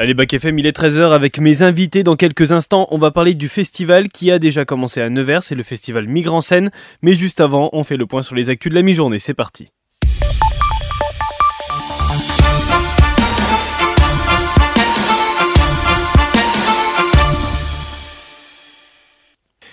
Allez, Bac FM, il est 13h avec mes invités. Dans quelques instants, on va parler du festival qui a déjà commencé à Nevers, c'est le festival Migre scène. Mais juste avant, on fait le point sur les actus de la mi-journée. C'est parti.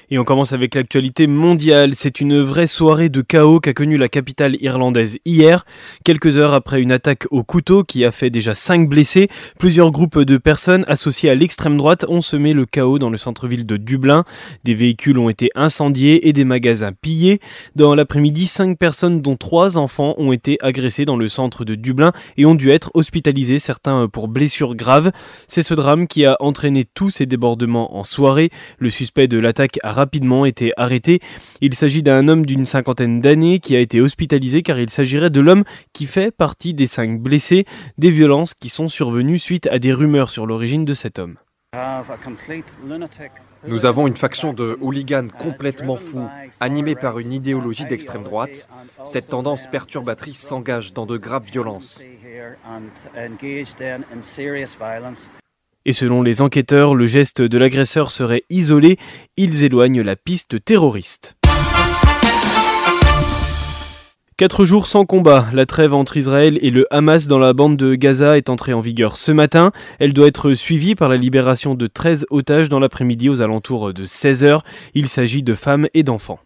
Et on commence avec l'actualité mondiale. C'est une vraie soirée de chaos qu'a connue la capitale irlandaise hier. Quelques heures après une attaque au couteau qui a fait déjà 5 blessés, plusieurs groupes de personnes associées à l'extrême droite ont semé le chaos dans le centre-ville de Dublin. Des véhicules ont été incendiés et des magasins pillés. Dans l'après-midi, 5 personnes dont 3 enfants ont été agressés dans le centre de Dublin et ont dû être hospitalisés, certains pour blessures graves. C'est ce drame qui a entraîné tous ces débordements en soirée. Le suspect de l'attaque a rapidement été arrêté. Il s'agit d'un homme d'une cinquantaine d'années qui a été hospitalisé car il s'agirait de l'homme qui fait partie des cinq blessés, des violences qui sont survenues suite à des rumeurs sur l'origine de cet homme. Nous avons une faction de hooligans complètement fous, animés par une idéologie d'extrême droite. Cette tendance perturbatrice s'engage dans de graves violences. Et selon les enquêteurs, le geste de l'agresseur serait isolé, ils éloignent la piste terroriste. Quatre jours sans combat, la trêve entre Israël et le Hamas dans la bande de Gaza est entrée en vigueur ce matin. Elle doit être suivie par la libération de 13 otages dans l'après-midi aux alentours de 16h. Il s'agit de femmes et d'enfants.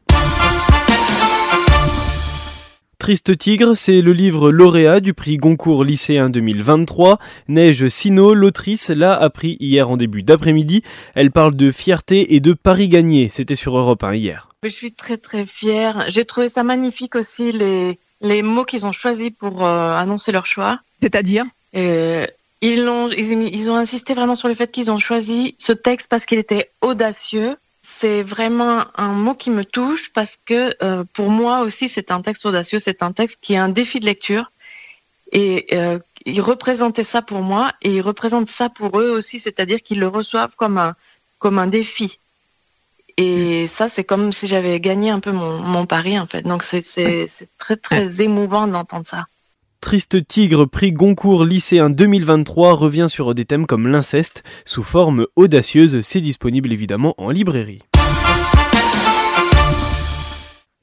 Triste Tigre, c'est le livre lauréat du prix Goncourt lycéen 2023. Neige Sino, l'autrice, l'a appris hier en début d'après-midi. Elle parle de fierté et de Paris gagné. C'était sur Europe 1 hier. Je suis très très fière. J'ai trouvé ça magnifique aussi les, les mots qu'ils ont choisis pour euh, annoncer leur choix. C'est-à-dire? Euh, ils, ont, ils ont insisté vraiment sur le fait qu'ils ont choisi ce texte parce qu'il était audacieux c'est vraiment un mot qui me touche parce que euh, pour moi aussi c'est un texte audacieux, c'est un texte qui est un défi de lecture et euh, ils représentaient ça pour moi et ils représentent ça pour eux aussi, c'est-à-dire qu'ils le reçoivent comme un défi. Et ça, c'est comme si j'avais gagné un peu mon pari en fait. Donc c'est très très émouvant d'entendre ça. Triste Tigre, prix Goncourt lycéen 2023, revient sur des thèmes comme l'inceste sous forme audacieuse. C'est disponible évidemment en librairie.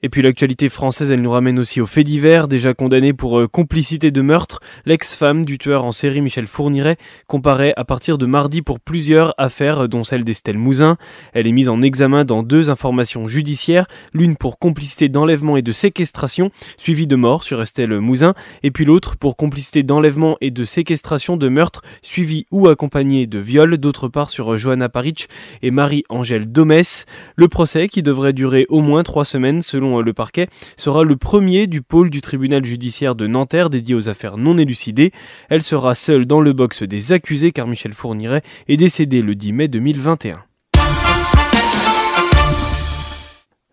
Et puis l'actualité française, elle nous ramène aussi aux faits divers. Déjà condamné pour euh, complicité de meurtre, l'ex-femme du tueur en série Michel Fourniret comparaît à partir de mardi pour plusieurs affaires, dont celle d'Estelle Mouzin. Elle est mise en examen dans deux informations judiciaires, l'une pour complicité d'enlèvement et de séquestration, suivie de mort sur Estelle Mouzin, et puis l'autre pour complicité d'enlèvement et de séquestration de meurtre, suivie ou accompagnée de viol, d'autre part sur Johanna Parich et Marie-Angèle Domès. Le procès, qui devrait durer au moins trois semaines selon euh, le parquet, sera le premier du pôle du tribunal judiciaire de Nanterre dédié aux affaires non élucidées. Elle sera seule dans le box des accusés car Michel Fourniret est décédé le 10 mai 2021.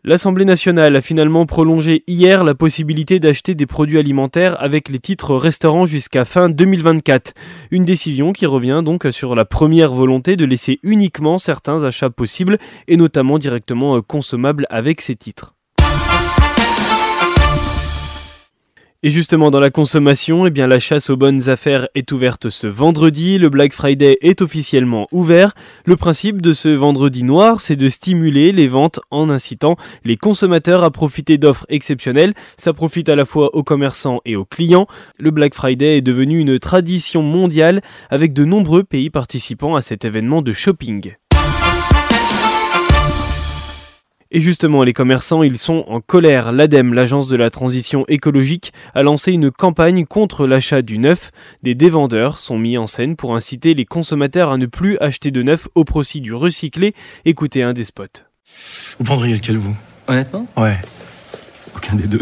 L'Assemblée nationale a finalement prolongé hier la possibilité d'acheter des produits alimentaires avec les titres restaurants jusqu'à fin 2024. Une décision qui revient donc sur la première volonté de laisser uniquement certains achats possibles et notamment directement consommables avec ces titres. Et justement, dans la consommation, eh bien, la chasse aux bonnes affaires est ouverte ce vendredi. Le Black Friday est officiellement ouvert. Le principe de ce vendredi noir, c'est de stimuler les ventes en incitant les consommateurs à profiter d'offres exceptionnelles. Ça profite à la fois aux commerçants et aux clients. Le Black Friday est devenu une tradition mondiale avec de nombreux pays participant à cet événement de shopping. Et justement, les commerçants, ils sont en colère. L'ADEME, l'agence de la transition écologique, a lancé une campagne contre l'achat du neuf. Des dévendeurs sont mis en scène pour inciter les consommateurs à ne plus acheter de neuf au profit du recyclé. Écoutez un des spots. Vous prendriez lequel, vous? Honnêtement? Ouais. Aucun des deux.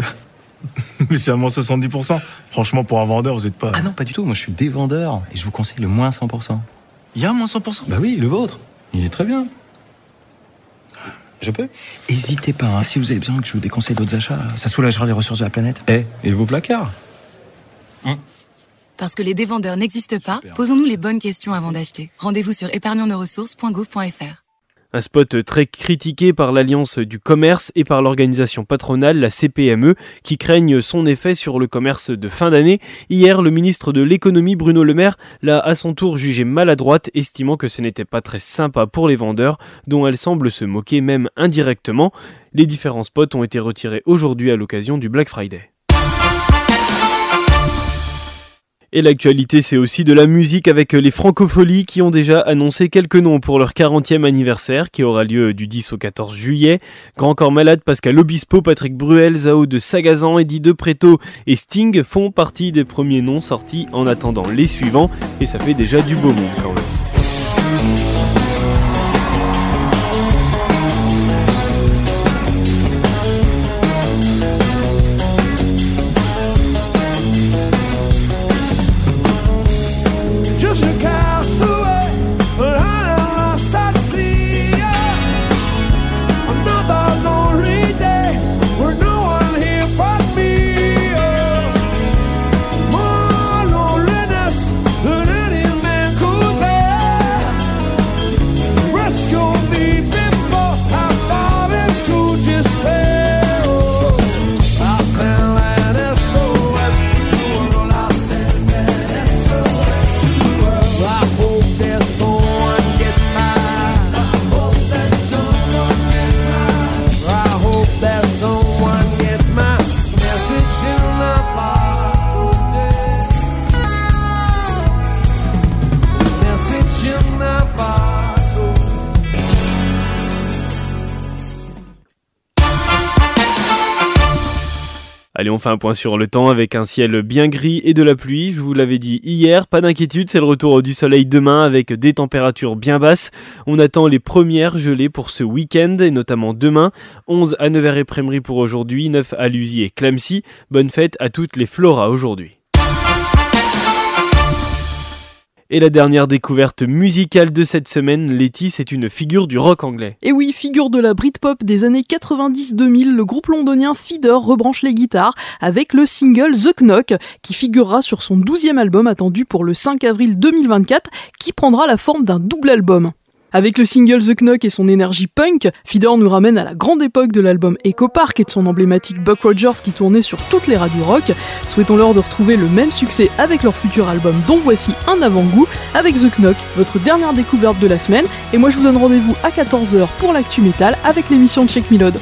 Mais c'est à moins 70%. Franchement, pour un vendeur, vous n'êtes pas. Ah non, pas du tout. Moi, je suis des vendeurs et je vous conseille le moins 100%. Il y a moins 100% Bah oui, le vôtre. Il est très bien. Je peux Hésitez pas, hein. si vous avez besoin que je vous déconseille d'autres achats, ça soulagera les ressources de la planète. Eh, et vos placards hein Parce que les dévendeurs n'existent pas, posons-nous les bonnes questions avant d'acheter. Rendez-vous sur épargnonsnosressources.gouv.fr. Un spot très critiqué par l'Alliance du commerce et par l'organisation patronale, la CPME, qui craignent son effet sur le commerce de fin d'année. Hier, le ministre de l'économie Bruno Le Maire l'a à son tour jugé maladroite, estimant que ce n'était pas très sympa pour les vendeurs, dont elle semble se moquer même indirectement. Les différents spots ont été retirés aujourd'hui à l'occasion du Black Friday. Et l'actualité, c'est aussi de la musique avec les Francopholies qui ont déjà annoncé quelques noms pour leur 40e anniversaire qui aura lieu du 10 au 14 juillet. Grand Corps Malade, Pascal Obispo, Patrick Bruel, Zao de Sagazan, Eddie De Preto et Sting font partie des premiers noms sortis en attendant les suivants et ça fait déjà du beau monde quand même. Allez, on fait un point sur le temps avec un ciel bien gris et de la pluie. Je vous l'avais dit hier, pas d'inquiétude, c'est le retour du soleil demain avec des températures bien basses. On attend les premières gelées pour ce week-end et notamment demain. 11 à Nevers et Prémery pour aujourd'hui, 9 à Lusy et Clamcy. Bonne fête à toutes les floras aujourd'hui. Et la dernière découverte musicale de cette semaine, Letty, c'est une figure du rock anglais. Et oui, figure de la Britpop des années 90-2000, le groupe londonien Feeder rebranche les guitares avec le single The Knock, qui figurera sur son 12e album attendu pour le 5 avril 2024, qui prendra la forme d'un double album. Avec le single The Knock et son énergie punk, Feeder nous ramène à la grande époque de l'album Echo Park et de son emblématique Buck Rogers qui tournait sur toutes les radios rock. Souhaitons-leur de retrouver le même succès avec leur futur album dont voici un avant-goût avec The Knock, votre dernière découverte de la semaine. Et moi je vous donne rendez-vous à 14h pour l'actu métal avec l'émission Check Milod.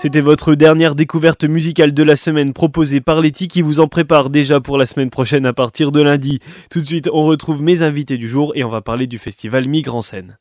C'était votre dernière découverte musicale de la semaine proposée par Letty qui vous en prépare déjà pour la semaine prochaine à partir de lundi. Tout de suite, on retrouve mes invités du jour et on va parler du festival Migre en scène.